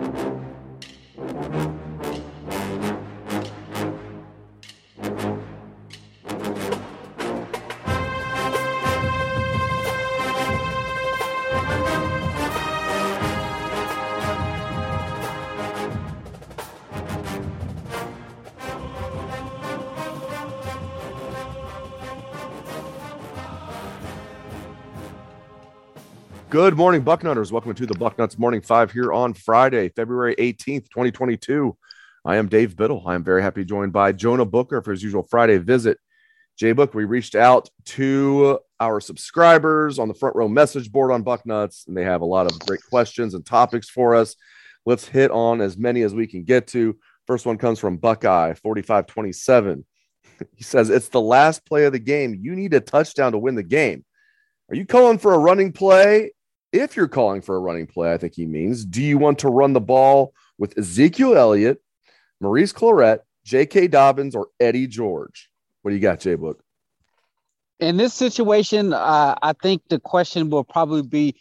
Thank you. Good morning, Bucknutters. Welcome to the Bucknuts Morning Five here on Friday, February 18th, 2022. I am Dave Biddle. I am very happy to joined by Jonah Booker for his usual Friday visit. Jay Book, we reached out to our subscribers on the front row message board on Bucknuts, and they have a lot of great questions and topics for us. Let's hit on as many as we can get to. First one comes from Buckeye 4527. He says, It's the last play of the game. You need a touchdown to win the game. Are you calling for a running play if you're calling for a running play, I think he means, do you want to run the ball with Ezekiel Elliott, Maurice Clarett, J.K. Dobbins, or Eddie George? What do you got, Jay Book? In this situation, uh, I think the question will probably be,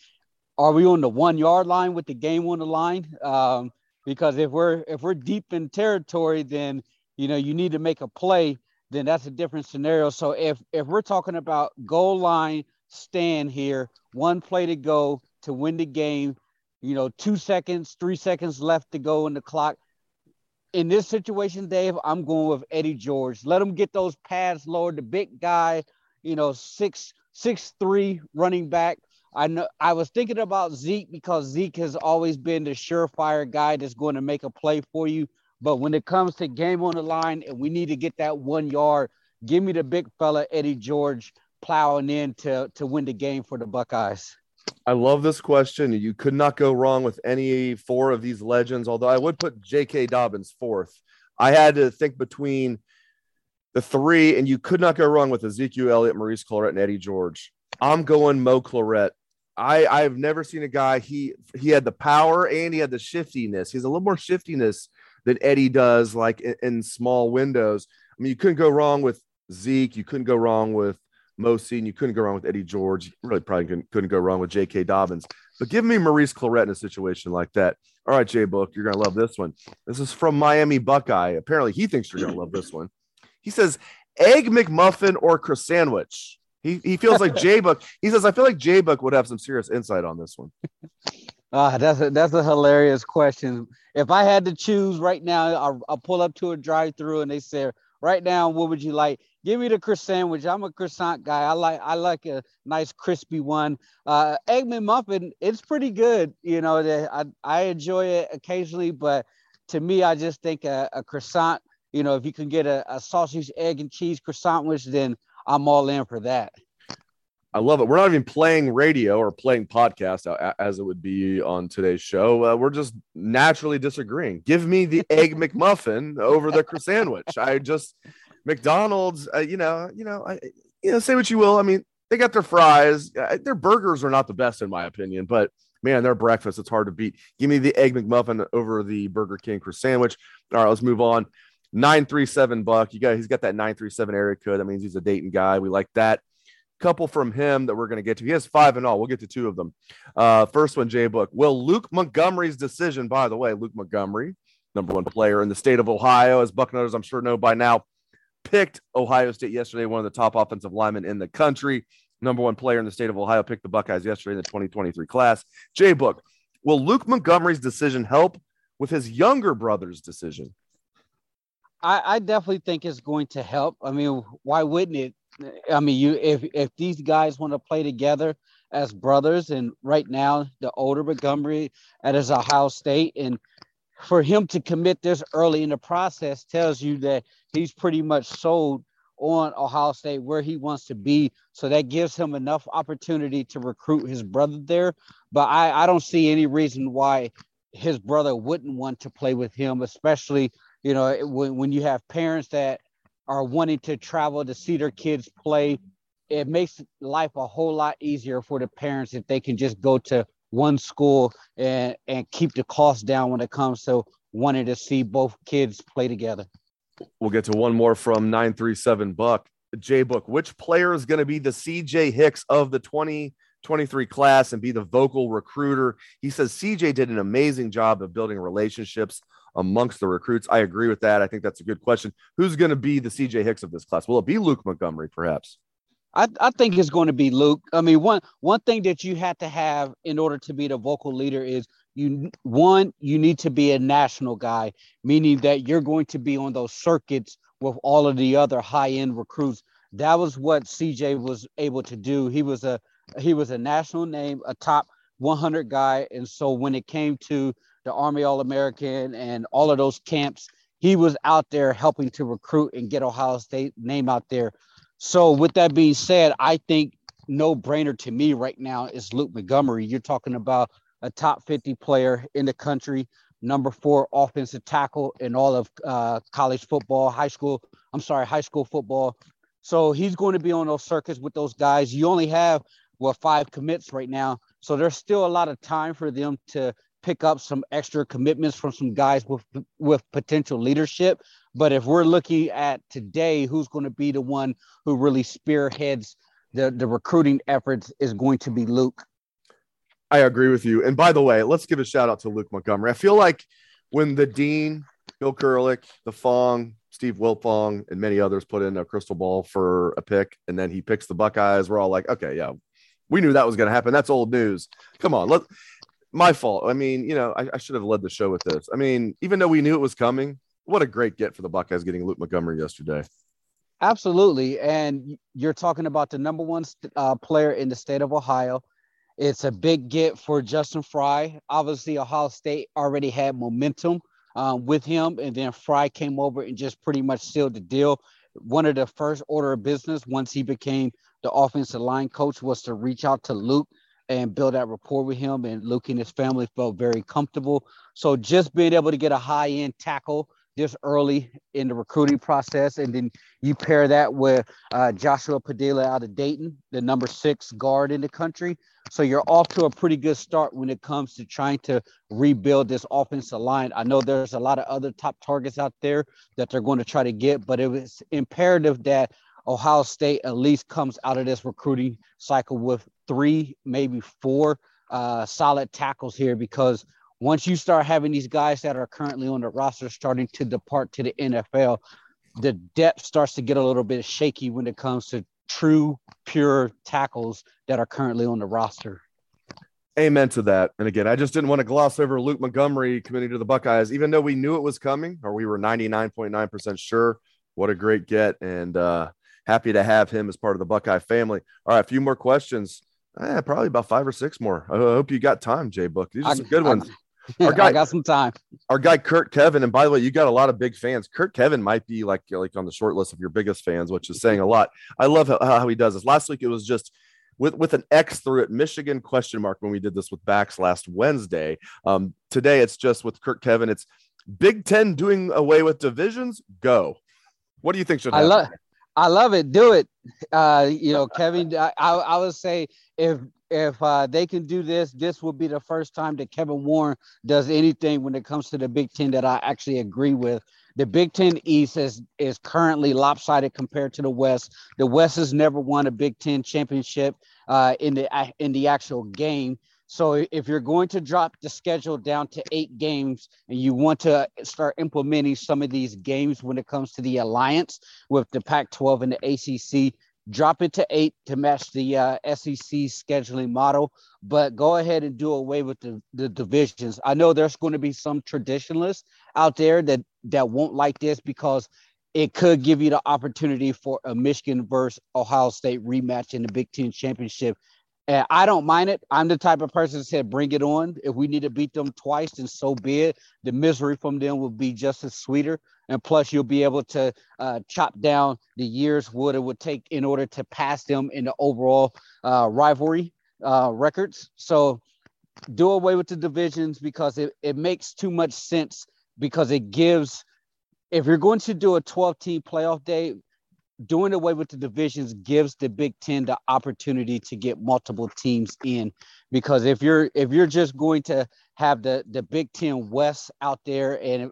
are we on the one yard line with the game on the line? Um, because if we're if we're deep in territory, then you know you need to make a play. Then that's a different scenario. So if if we're talking about goal line stand here, one play to go to win the game, you know, two seconds, three seconds left to go in the clock. In this situation, Dave, I'm going with Eddie George. Let him get those pads lowered. The big guy, you know, six six three running back. I know I was thinking about Zeke because Zeke has always been the surefire guy that's going to make a play for you. But when it comes to game on the line and we need to get that one yard, give me the big fella Eddie George plowing in to to win the game for the Buckeyes? I love this question. You could not go wrong with any four of these legends, although I would put J.K. Dobbins fourth. I had to think between the three, and you could not go wrong with Ezekiel Elliott, Maurice Clarett, and Eddie George. I'm going Mo Clarett. I I've never seen a guy he he had the power and he had the shiftiness. He's a little more shiftiness than Eddie does, like in, in small windows. I mean, you couldn't go wrong with Zeke. You couldn't go wrong with Mosi, and you couldn't go wrong with Eddie George. You really probably couldn't, couldn't go wrong with J.K. Dobbins. But give me Maurice Clarett in a situation like that. All right, Jay Book, you're going to love this one. This is from Miami Buckeye. Apparently, he thinks you're going to love this one. He says, Egg McMuffin or croissant sandwich. He, he feels like Jay Book. He says, I feel like Jay Book would have some serious insight on this one. Ah, uh, that's a that's a hilarious question. If I had to choose right now, I'll, I'll pull up to a drive-through and they say, right now, what would you like? Give me the croissant sandwich. I'm a croissant guy. I like I like a nice crispy one. Uh, egg McMuffin, it's pretty good. You know, I I enjoy it occasionally, but to me, I just think a, a croissant. You know, if you can get a, a sausage, egg, and cheese croissant, which then I'm all in for that. I love it. We're not even playing radio or playing podcast as it would be on today's show. Uh, we're just naturally disagreeing. Give me the egg McMuffin over the croissant sandwich. I just McDonald's. Uh, you know, you know, I, you know, say what you will. I mean, they got their fries. Uh, their burgers are not the best in my opinion, but man, their breakfast it's hard to beat. Give me the egg McMuffin over the Burger King croissant sandwich. All right, let's move on. 937 buck. You got he's got that 937 area code. That means he's a Dayton guy. We like that couple from him that we're going to get to. He has five and all. We'll get to two of them. Uh, first one, Jay Book. Will Luke Montgomery's decision, by the way, Luke Montgomery, number one player in the state of Ohio, as Bucknutters, I'm sure know by now, picked Ohio State yesterday, one of the top offensive linemen in the country. Number one player in the state of Ohio picked the Buckeyes yesterday in the 2023 class. Jay Book, will Luke Montgomery's decision help with his younger brother's decision? I, I definitely think it's going to help. I mean, why wouldn't it? I mean, you if if these guys want to play together as brothers, and right now the older Montgomery at his Ohio State, and for him to commit this early in the process tells you that he's pretty much sold on Ohio State where he wants to be. So that gives him enough opportunity to recruit his brother there. But I, I don't see any reason why his brother wouldn't want to play with him, especially, you know, when, when you have parents that are wanting to travel to see their kids play. It makes life a whole lot easier for the parents if they can just go to one school and, and keep the cost down when it comes to wanted to see both kids play together. We'll get to one more from 937 Buck. J Book, which player is going to be the CJ Hicks of the 2023 class and be the vocal recruiter? He says CJ did an amazing job of building relationships amongst the recruits. I agree with that. I think that's a good question. Who's going to be the CJ Hicks of this class? Will it be Luke Montgomery, perhaps? I, I think it's going to be Luke. I mean, one one thing that you have to have in order to be the vocal leader is you one you need to be a national guy meaning that you're going to be on those circuits with all of the other high end recruits. That was what cj was able to do. He was a he was a national name a top 100 guy. And so when it came to the army all-american and all of those camps he was out there helping to recruit and get ohio state name out there so with that being said i think no brainer to me right now is luke montgomery you're talking about a top 50 player in the country, number four offensive tackle in all of uh, college football, high school. I'm sorry, high school football. So he's going to be on those circuits with those guys. You only have well five commits right now, so there's still a lot of time for them to pick up some extra commitments from some guys with with potential leadership. But if we're looking at today, who's going to be the one who really spearheads the the recruiting efforts is going to be Luke. I agree with you. And by the way, let's give a shout out to Luke Montgomery. I feel like when the Dean, Bill Kurelic, the Fong, Steve Wiltfong, and many others put in a crystal ball for a pick, and then he picks the Buckeyes, we're all like, okay, yeah, we knew that was going to happen. That's old news. Come on, let my fault. I mean, you know, I, I should have led the show with this. I mean, even though we knew it was coming, what a great get for the Buckeyes getting Luke Montgomery yesterday. Absolutely, and you're talking about the number one uh, player in the state of Ohio it's a big get for Justin Frye. Obviously, Ohio State already had momentum um, with him, and then Frye came over and just pretty much sealed the deal. One of the first order of business once he became the offensive line coach was to reach out to Luke and build that rapport with him. And Luke and his family felt very comfortable. So just being able to get a high end tackle this early in the recruiting process. And then you pair that with uh, Joshua Padilla out of Dayton, the number six guard in the country. So you're off to a pretty good start when it comes to trying to rebuild this offensive line. I know there's a lot of other top targets out there that they're going to try to get, but it was imperative that Ohio State at least comes out of this recruiting cycle with three, maybe four uh, solid tackles here because – once you start having these guys that are currently on the roster starting to depart to the NFL, the depth starts to get a little bit shaky when it comes to true, pure tackles that are currently on the roster. Amen to that. And again, I just didn't want to gloss over Luke Montgomery committing to the Buckeyes, even though we knew it was coming, or we were 99.9% sure. What a great get. And uh, happy to have him as part of the Buckeye family. All right, a few more questions. Eh, probably about five or six more. I hope you got time, Jay Book. These are some good ones. Our guy I got some time. Our guy Kurt Kevin, and by the way, you got a lot of big fans. Kurt Kevin might be like like on the short list of your biggest fans, which is saying a lot. I love how, how he does this. Last week it was just with with an X through it, Michigan question mark when we did this with Bax last Wednesday. Um, today it's just with Kurt Kevin. It's Big Ten doing away with divisions. Go. What do you think should happen? I love, I love it. Do it. Uh, you know, Kevin. I, I would say if if uh, they can do this, this will be the first time that Kevin Warren does anything when it comes to the Big Ten that I actually agree with. The Big Ten East is is currently lopsided compared to the West. The West has never won a Big Ten championship uh, in the in the actual game. So if you're going to drop the schedule down to eight games and you want to start implementing some of these games when it comes to the alliance with the Pac-12 and the ACC, drop it to eight to match the uh, SEC scheduling model, but go ahead and do away with the, the divisions. I know there's going to be some traditionalists out there that that won't like this because it could give you the opportunity for a Michigan versus Ohio State rematch in the Big Ten championship. And I don't mind it. I'm the type of person that said, bring it on. If we need to beat them twice, then so be it. The misery from them will be just as sweeter. And plus, you'll be able to uh, chop down the years what it would take in order to pass them in the overall uh, rivalry uh, records. So do away with the divisions because it, it makes too much sense because it gives, if you're going to do a 12 team playoff day, doing away with the divisions gives the Big Ten the opportunity to get multiple teams in. Because if you're if you're just going to have the the Big Ten West out there, and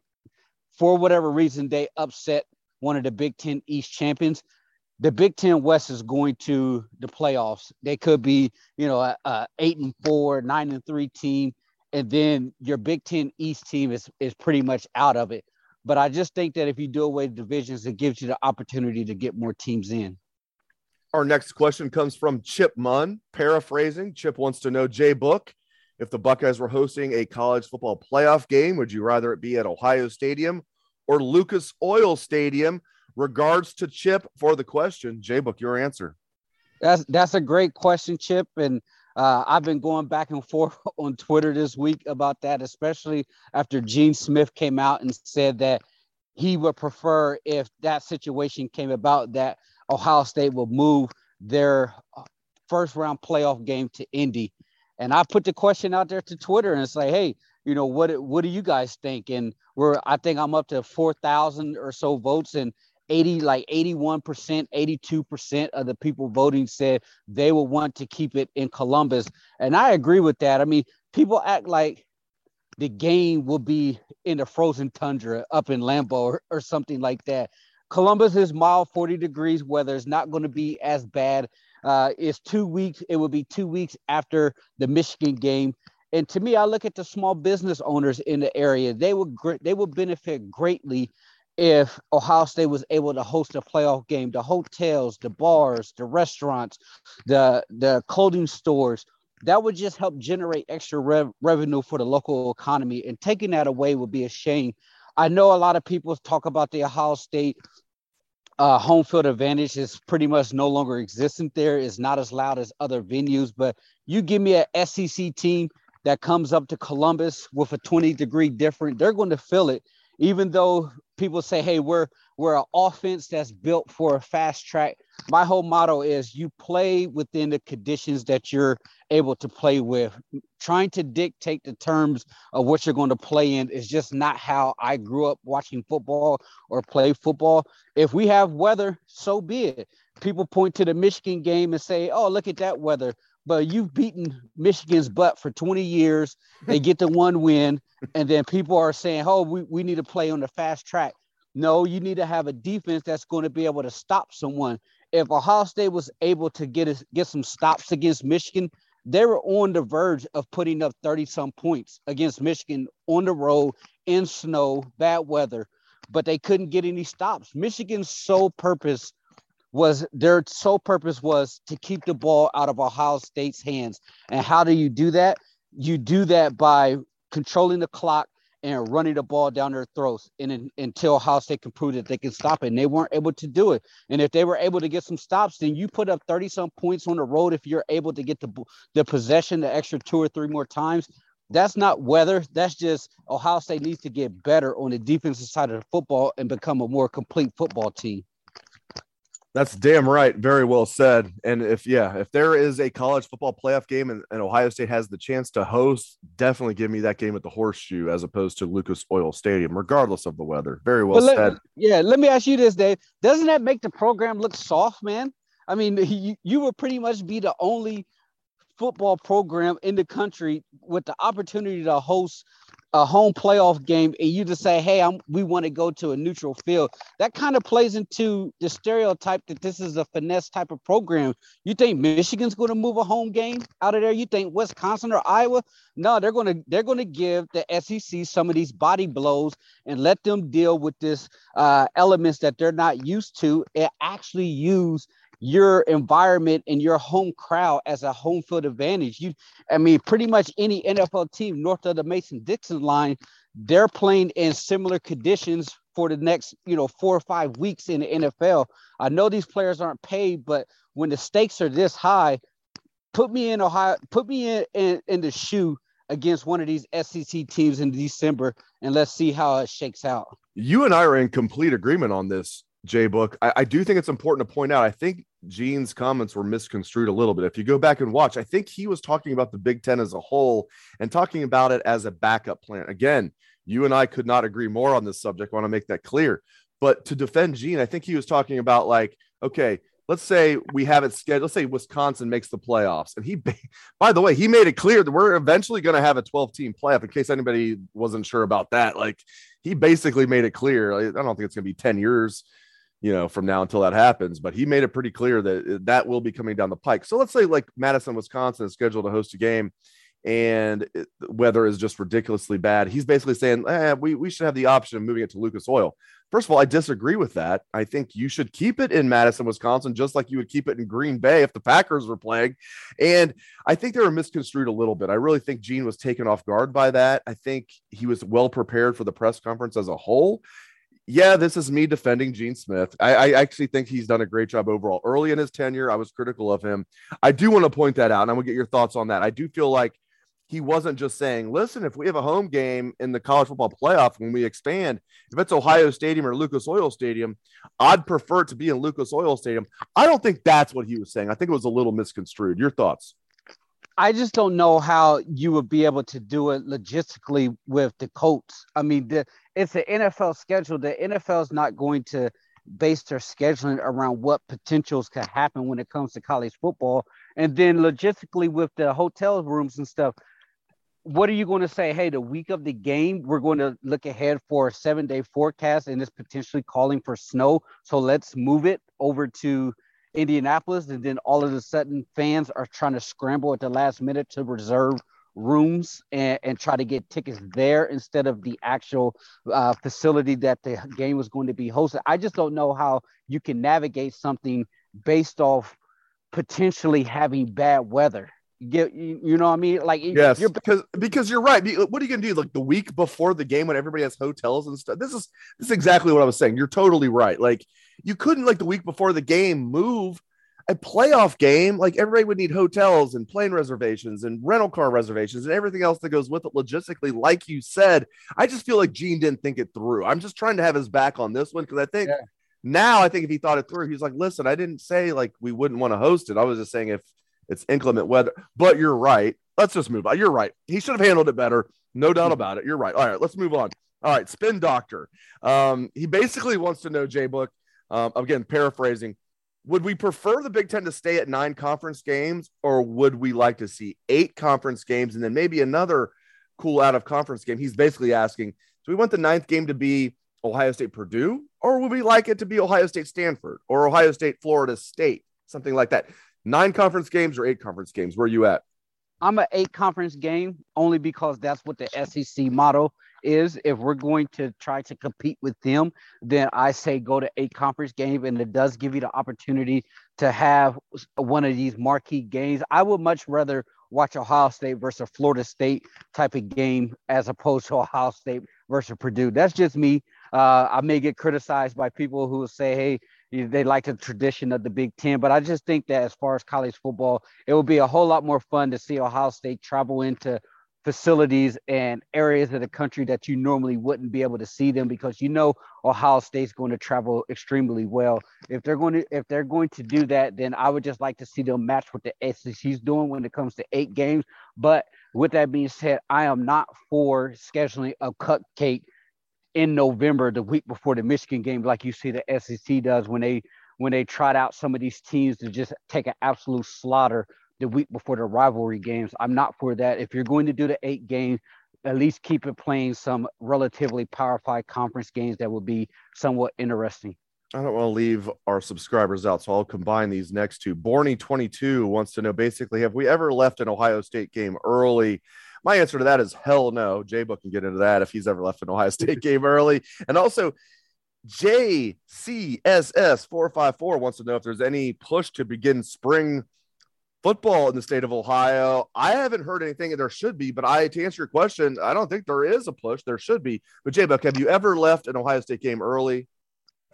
for whatever reason they upset one of the Big Ten East champions, the Big Ten West is going to the playoffs. They could be, you know, a, a eight and four, nine and three team, and then your Big Ten East team is is pretty much out of it. But I just think that if you do away the divisions, it gives you the opportunity to get more teams in. Our next question comes from Chip Munn. Paraphrasing, Chip wants to know Jay Book. If the Buckeyes were hosting a college football playoff game, would you rather it be at Ohio Stadium or Lucas Oil Stadium? Regards to Chip for the question. Jay Book, your answer. That's that's a great question, Chip. And uh, I've been going back and forth on Twitter this week about that, especially after Gene Smith came out and said that he would prefer if that situation came about that Ohio State would move their uh, first round playoff game to Indy. And I put the question out there to Twitter and say, hey, you know, what what do you guys think? And we're I think I'm up to four thousand or so votes, and 80 like 81% 82% of the people voting said they would want to keep it in columbus. And i agree with that. I mean people act like the game will be in the frozen tundra up in Lambeau or, or something like that. Columbus is mild 40 degrees. Weather is not going to be as bad. Uh, it's two weeks it will be two weeks after the michigan game. And to me i look at the small business owners in the area. They would they will benefit greatly if Ohio State was able to host a playoff game, the hotels, the bars, the restaurants, the the clothing stores, that would just help generate extra rev- revenue for the local economy. And taking that away would be a shame. I know a lot of people talk about the Ohio State uh, home field advantage is pretty much no longer existent there. It's not as loud as other venues, but you give me a SEC team that comes up to Columbus with a 20 degree different, they're going to feel it even though people say, hey, we're we're an offense that's built for a fast track. My whole motto is you play within the conditions that you're able to play with. Trying to dictate the terms of what you're going to play in is just not how I grew up watching football or play football. If we have weather, so be it. People point to the Michigan game and say, oh, look at that weather but you've beaten Michigan's butt for 20 years. They get the one win, and then people are saying, "Oh, we, we need to play on the fast track." No, you need to have a defense that's going to be able to stop someone. If Ohio State was able to get a, get some stops against Michigan, they were on the verge of putting up 30 some points against Michigan on the road in snow, bad weather, but they couldn't get any stops. Michigan's sole purpose was their sole purpose was to keep the ball out of Ohio State's hands. And how do you do that? You do that by controlling the clock and running the ball down their throats and until Ohio State can prove that they can stop it. And they weren't able to do it. And if they were able to get some stops, then you put up 30 some points on the road if you're able to get the, the possession the extra two or three more times. That's not weather. That's just Ohio State needs to get better on the defensive side of the football and become a more complete football team. That's damn right. Very well said. And if yeah, if there is a college football playoff game and, and, Ohio State has the chance to host, definitely give me that game at the Horseshoe as opposed to Lucas Oil Stadium, regardless of the weather. Very well let, said. Yeah, let me ask you this, Dave. Doesn't that make the program look soft, man? I mean, you, you would pretty much be the only football program in the country with the opportunity to host a home playoff game and you just say, "Hey, I'm, we want to go to a neutral field," that kind of plays into the stereotype that this is a finesse type of program. You think Michigan's going to move a home game out of there? You think Wisconsin or Iowa? No, they're going to they're going to give the SEC some of these body blows and let them deal with this uh, elements that they're not used to and actually use your environment and your home crowd as a home field advantage. You, I mean, pretty much any NFL team north of the Mason Dixon line, they're playing in similar conditions for the next, you know, four or five weeks in the NFL. I know these players aren't paid, but when the stakes are this high, put me in Ohio, put me in, in, in the shoe against one of these SEC teams in December, and let's see how it shakes out. You and I are in complete agreement on this, Jay Book. I, I do think it's important to point out. I think Gene's comments were misconstrued a little bit. If you go back and watch, I think he was talking about the Big Ten as a whole and talking about it as a backup plan. Again, you and I could not agree more on this subject. I want to make that clear. But to defend Gene, I think he was talking about like, okay, let's say we have it scheduled. Let's say Wisconsin makes the playoffs. And he, by the way, he made it clear that we're eventually going to have a 12 team playoff in case anybody wasn't sure about that. Like he basically made it clear. I don't think it's going to be 10 years, you know, from now until that happens, but he made it pretty clear that that will be coming down the pike. So let's say like Madison, Wisconsin is scheduled to host a game and it, weather is just ridiculously bad. He's basically saying, eh, we, we should have the option of moving it to Lucas Oil. First of all, I disagree with that. I think you should keep it in Madison, Wisconsin, just like you would keep it in Green Bay if the Packers were playing. And I think they were misconstrued a little bit. I really think Gene was taken off guard by that. I think he was well prepared for the press conference as a whole. Yeah, this is me defending Gene Smith. I, I actually think he's done a great job overall. Early in his tenure, I was critical of him. I do want to point that out, and I'm gonna get your thoughts on that. I do feel like he wasn't just saying, listen, if we have a home game in the college football playoff when we expand, if it's Ohio Stadium or Lucas Oil Stadium, I'd prefer to be in Lucas Oil Stadium. I don't think that's what he was saying. I think it was a little misconstrued. Your thoughts? I just don't know how you would be able to do it logistically with the Colts. I mean, the, it's an NFL schedule. The NFL is not going to base their scheduling around what potentials could happen when it comes to college football. And then logistically with the hotel rooms and stuff, what are you going to say? Hey, the week of the game, we're going to look ahead for a seven day forecast and it's potentially calling for snow. So let's move it over to Indianapolis. And then all of a sudden, fans are trying to scramble at the last minute to reserve rooms and, and try to get tickets there instead of the actual uh, facility that the game was going to be hosted. I just don't know how you can navigate something based off potentially having bad weather get you, you know what I mean? Like yes, you're, because because you're right. What are you gonna do? Like the week before the game when everybody has hotels and stuff. This is this is exactly what I was saying. You're totally right. Like you couldn't like the week before the game move a playoff game. Like everybody would need hotels and plane reservations and rental car reservations and everything else that goes with it logistically. Like you said, I just feel like Gene didn't think it through. I'm just trying to have his back on this one because I think. Yeah. Now I think if he thought it through, he's like, "Listen, I didn't say like we wouldn't want to host it. I was just saying if it's inclement weather. But you're right. Let's just move on. You're right. He should have handled it better. No doubt about it. You're right. All right, let's move on. All right, spin doctor. Um, he basically wants to know, Jay Book, um, again, paraphrasing, would we prefer the Big Ten to stay at nine conference games, or would we like to see eight conference games and then maybe another cool out of conference game? He's basically asking, do we want the ninth game to be Ohio State Purdue, or would we like it to be Ohio State Stanford or Ohio State Florida State, something like that? Nine conference games or eight conference games? Where are you at? I'm an eight conference game only because that's what the SEC model is. If we're going to try to compete with them, then I say go to a conference game, and it does give you the opportunity to have one of these marquee games. I would much rather watch Ohio State versus Florida State type of game as opposed to Ohio State versus Purdue. That's just me. Uh, I may get criticized by people who say, "Hey, they like the tradition of the Big Ten. But I just think that as far as college football, it would be a whole lot more fun to see Ohio State travel into facilities and areas of the country that you normally wouldn't be able to see them because you know Ohio State's going to travel extremely well. If they're going to if they're going to do that, then I would just like to see them match what the SEC's doing when it comes to eight games. But with that being said, I am not for scheduling a cupcake in November, the week before the Michigan game, like you see the SEC does when they when they trot out some of these teams to just take an absolute slaughter the week before the rivalry games. I'm not for that. If you're going to do the eight games, at least keep it playing some relatively power five conference games that will be somewhat interesting. I don't want to leave our subscribers out, so I'll combine these next two. Borny22 wants to know basically, have we ever left an Ohio State game early? My answer to that is hell no. J Book can get into that if he's ever left an Ohio State game early. And also, JCSS454 wants to know if there's any push to begin spring football in the state of Ohio. I haven't heard anything, there should be, but I to answer your question, I don't think there is a push. There should be. But J Buck, have you ever left an Ohio State game early?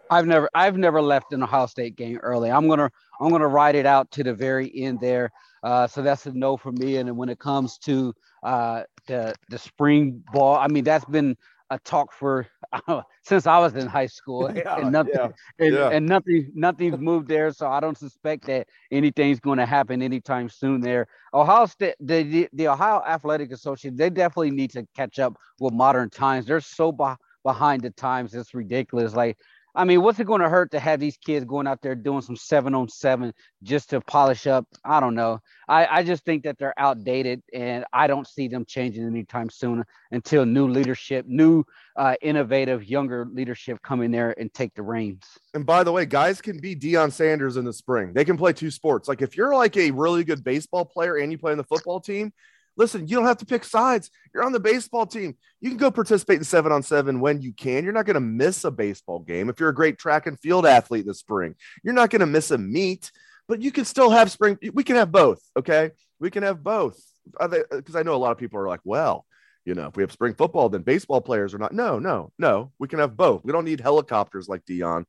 I've never I've never left an Ohio State game early. I'm gonna I'm gonna ride it out to the very end there. Uh, so that's a no for me. And when it comes to uh, the the spring ball, I mean that's been a talk for uh, since I was in high school, yeah, and nothing yeah, and, yeah. and, nothing nothing's moved there. So I don't suspect that anything's going to happen anytime soon. There, Ohio State, the, the, the Ohio Athletic Association, they definitely need to catch up with modern times. They're so be- behind the times, it's ridiculous. Like I mean, what's it going to hurt to have these kids going out there doing some seven on seven just to polish up? I don't know. I, I just think that they're outdated, and I don't see them changing anytime soon until new leadership, new uh, innovative, younger leadership come in there and take the reins. And by the way, guys can be Deion Sanders in the spring. They can play two sports. Like if you're like a really good baseball player and you play in the football team, Listen, you don't have to pick sides. You're on the baseball team. You can go participate in seven on seven when you can. You're not going to miss a baseball game. If you're a great track and field athlete this spring, you're not going to miss a meet, but you can still have spring. We can have both. Okay. We can have both. Because I know a lot of people are like, well, you know, if we have spring football, then baseball players are not. No, no, no. We can have both. We don't need helicopters like Deion,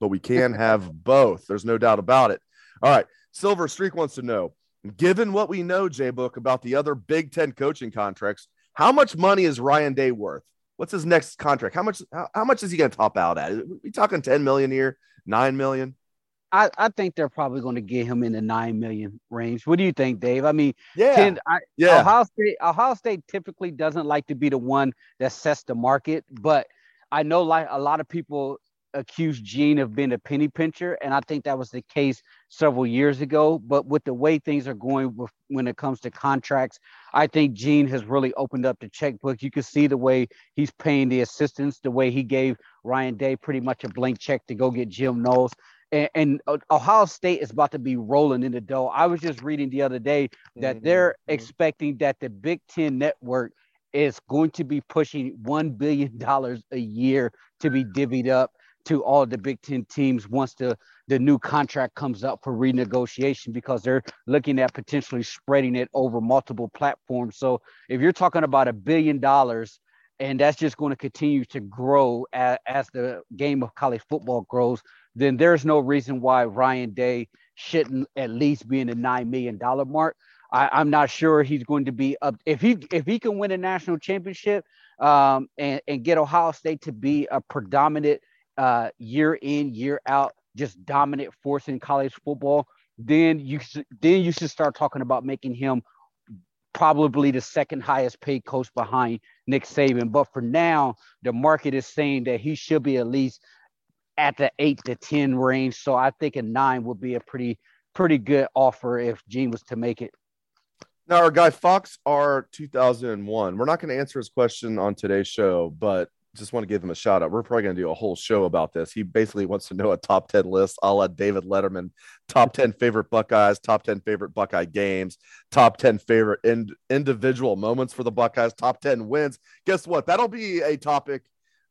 but we can have both. There's no doubt about it. All right. Silver Streak wants to know Given what we know, Jay Book, about the other Big Ten coaching contracts, how much money is Ryan Day worth? What's his next contract? How much? How, how much is he going to top out at? Are we talking ten million here, nine million? I, I think they're probably going to get him in the nine million range. What do you think, Dave? I mean, yeah, 10, I, yeah. Ohio State, Ohio State typically doesn't like to be the one that sets the market, but I know like a lot of people accused Gene of being a penny pincher, and I think that was the case several years ago. But with the way things are going with, when it comes to contracts, I think Gene has really opened up the checkbook. You can see the way he's paying the assistants, the way he gave Ryan Day pretty much a blank check to go get Jim Knowles. And, and Ohio State is about to be rolling in the dough. I was just reading the other day that mm-hmm. they're expecting that the Big Ten network is going to be pushing $1 billion a year to be divvied up to all the Big Ten teams once the, the new contract comes up for renegotiation because they're looking at potentially spreading it over multiple platforms. So if you're talking about a billion dollars, and that's just going to continue to grow as, as the game of college football grows, then there's no reason why Ryan Day shouldn't at least be in the nine million dollar mark. I, am not sure he's going to be up if he if he can win a national championship um, and, and get Ohio State to be a predominant uh, year in year out just dominant force in college football, then you then you should start talking about making him probably the second highest paid coach behind Nick Saban. But for now, the market is saying that he should be at least at the eight to ten range. So I think a nine would be a pretty pretty good offer if Gene was to make it. Now, our guy Fox R 2001, we're not going to answer his question on today's show, but just want to give him a shout out. We're probably going to do a whole show about this. He basically wants to know a top 10 list a la David Letterman, top 10 favorite Buckeyes, top 10 favorite Buckeye games, top 10 favorite in, individual moments for the Buckeyes, top 10 wins. Guess what? That'll be a topic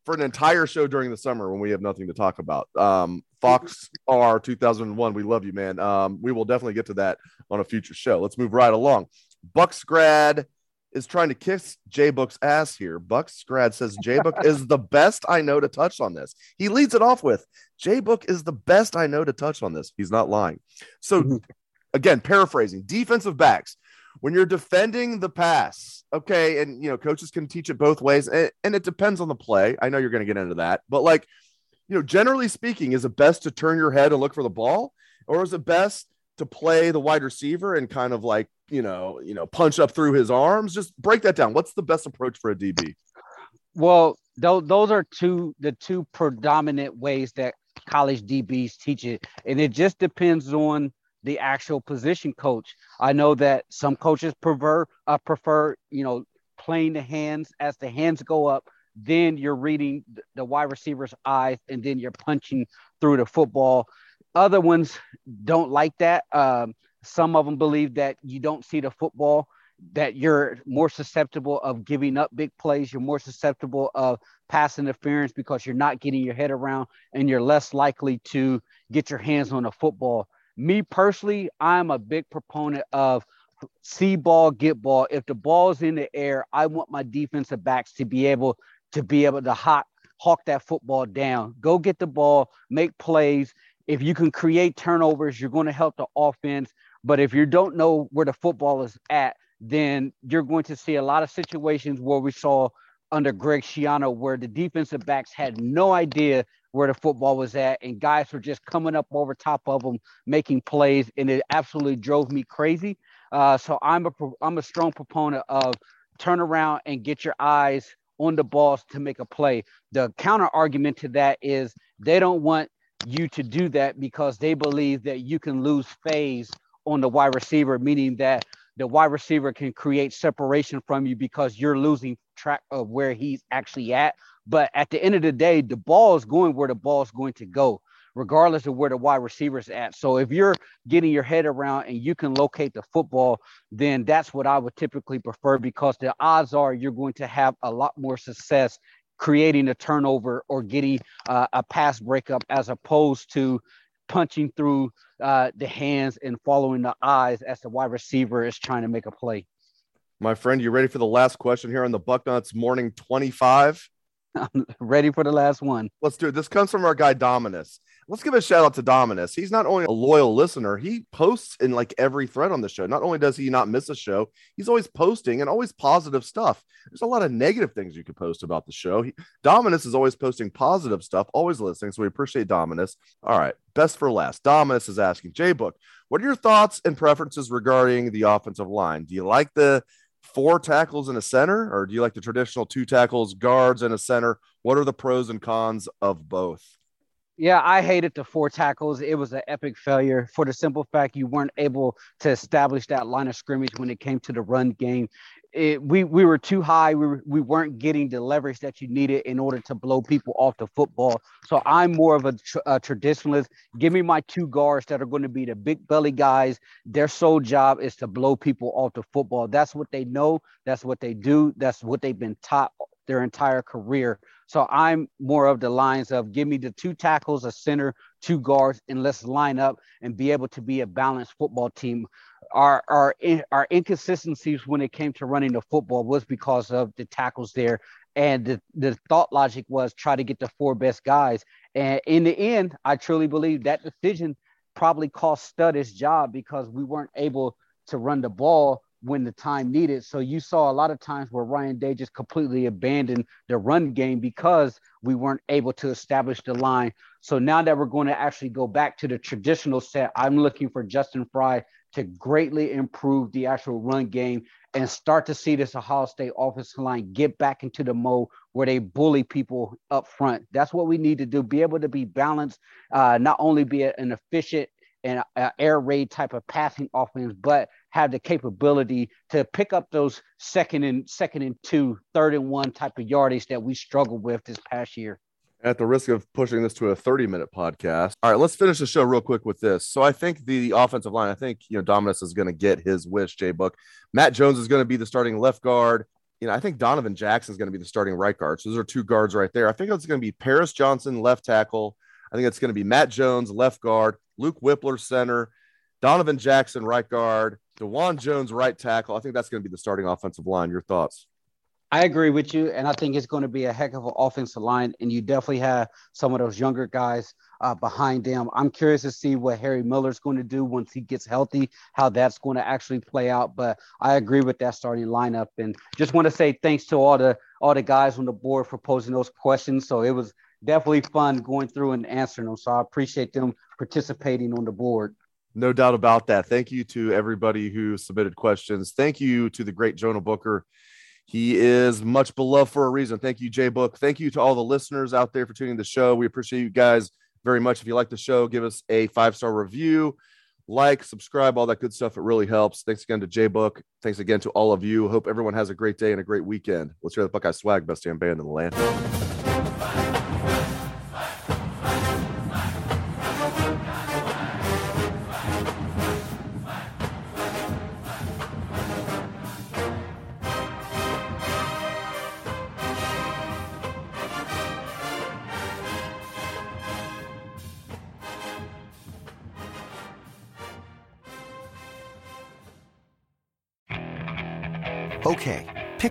for an entire show during the summer when we have nothing to talk about. Um, Fox R 2001, we love you, man. Um, we will definitely get to that on a future show. Let's move right along. Bucks grad is trying to kiss J Book's ass here. Bucks grad says J Book is the best I know to touch on this. He leads it off with J Book is the best I know to touch on this. He's not lying. So, mm-hmm. again, paraphrasing defensive backs, when you're defending the pass, okay, and you know, coaches can teach it both ways, and, and it depends on the play. I know you're going to get into that, but like, you know, generally speaking, is it best to turn your head and look for the ball, or is it best to play the wide receiver and kind of like you know you know punch up through his arms. Just break that down. What's the best approach for a db well th- those are two the two predominant ways that college dbs teach it. And it just depends on the actual position coach. I know that some coaches prefer uh, prefer you know playing the hands as the hands go up then you're reading the wide receiver's eyes and then you're punching through the football. Other ones don't like that. Um, some of them believe that you don't see the football, that you're more susceptible of giving up big plays. You're more susceptible of pass interference because you're not getting your head around and you're less likely to get your hands on a football. Me personally, I'm a big proponent of see ball, get ball. If the ball's in the air, I want my defensive backs to be able to be able to hot hawk that football down. Go get the ball, make plays. If you can create turnovers, you're going to help the offense. But if you don't know where the football is at, then you're going to see a lot of situations where we saw under Greg Schiano where the defensive backs had no idea where the football was at and guys were just coming up over top of them making plays and it absolutely drove me crazy. Uh, so I'm a I'm a strong proponent of turn around and get your eyes on the balls to make a play. The counter argument to that is they don't want you to do that because they believe that you can lose phase on the wide receiver, meaning that the wide receiver can create separation from you because you're losing track of where he's actually at. But at the end of the day, the ball is going where the ball is going to go, regardless of where the wide receiver is at. So if you're getting your head around and you can locate the football, then that's what I would typically prefer because the odds are you're going to have a lot more success creating a turnover or getting uh, a pass breakup as opposed to punching through uh, the hands and following the eyes as the wide receiver is trying to make a play. My friend, you ready for the last question here on the Bucknuts Morning 25? I'm ready for the last one. Let's do it. This comes from our guy Dominus. Let's give a shout out to Dominus. He's not only a loyal listener, he posts in like every thread on the show. Not only does he not miss a show, he's always posting and always positive stuff. There's a lot of negative things you could post about the show. He, Dominus is always posting positive stuff, always listening. So we appreciate Dominus. All right, best for last. Dominus is asking J Book, what are your thoughts and preferences regarding the offensive line? Do you like the four tackles in a center, or do you like the traditional two tackles, guards, and a center? What are the pros and cons of both? Yeah, I hated the four tackles. It was an epic failure for the simple fact you weren't able to establish that line of scrimmage when it came to the run game. It, we we were too high. We, were, we weren't getting the leverage that you needed in order to blow people off the football. So I'm more of a, tr- a traditionalist. Give me my two guards that are going to be the big belly guys. Their sole job is to blow people off the football. That's what they know. That's what they do. That's what they've been taught their entire career. So I'm more of the lines of give me the two tackles, a center, two guards, and let's line up and be able to be a balanced football team. Our our our inconsistencies when it came to running the football was because of the tackles there, and the the thought logic was try to get the four best guys. And in the end, I truly believe that decision probably cost Stud his job because we weren't able to run the ball when the time needed. So you saw a lot of times where Ryan Day just completely abandoned the run game because we weren't able to establish the line. So now that we're going to actually go back to the traditional set, I'm looking for Justin Frye to greatly improve the actual run game and start to see this Ohio State offensive line get back into the mode where they bully people up front. That's what we need to do. Be able to be balanced, uh, not only be an efficient and air raid type of passing offense, but have the capability to pick up those second and second and two, third and one type of yardage that we struggled with this past year. At the risk of pushing this to a 30 minute podcast. All right, let's finish the show real quick with this. So I think the offensive line, I think, you know, Dominus is going to get his wish, Jay Book. Matt Jones is going to be the starting left guard. You know, I think Donovan Jackson is going to be the starting right guard. So those are two guards right there. I think it's going to be Paris Johnson, left tackle. I think it's going to be Matt Jones, left guard, Luke Wypler, center, Donovan Jackson, right guard, Dawand Jones, right tackle. I think that's going to be the starting offensive line. Your thoughts? I agree with you, and I think it's going to be a heck of an offensive line, and you definitely have some of those younger guys uh, behind them. I'm curious to see what Harry Miller's going to do once he gets healthy, how that's going to actually play out. But I agree with that starting lineup, and just want to say thanks to all the all the guys on the board for posing those questions. So it was definitely fun going through and answering them. So I appreciate them participating on the board. No doubt about that. Thank you to everybody who submitted questions. Thank you to the great Jonah Booker. He is much beloved for a reason. Thank you, Jay Book. Thank you to all the listeners out there for tuning the show. We appreciate you guys very much. If you like the show, give us a five star review, like, subscribe, all that good stuff. It really helps. Thanks again to Jay Book. Thanks again to all of you. Hope everyone has a great day and a great weekend. Let's hear the Buckeye swag, best damn band in the land.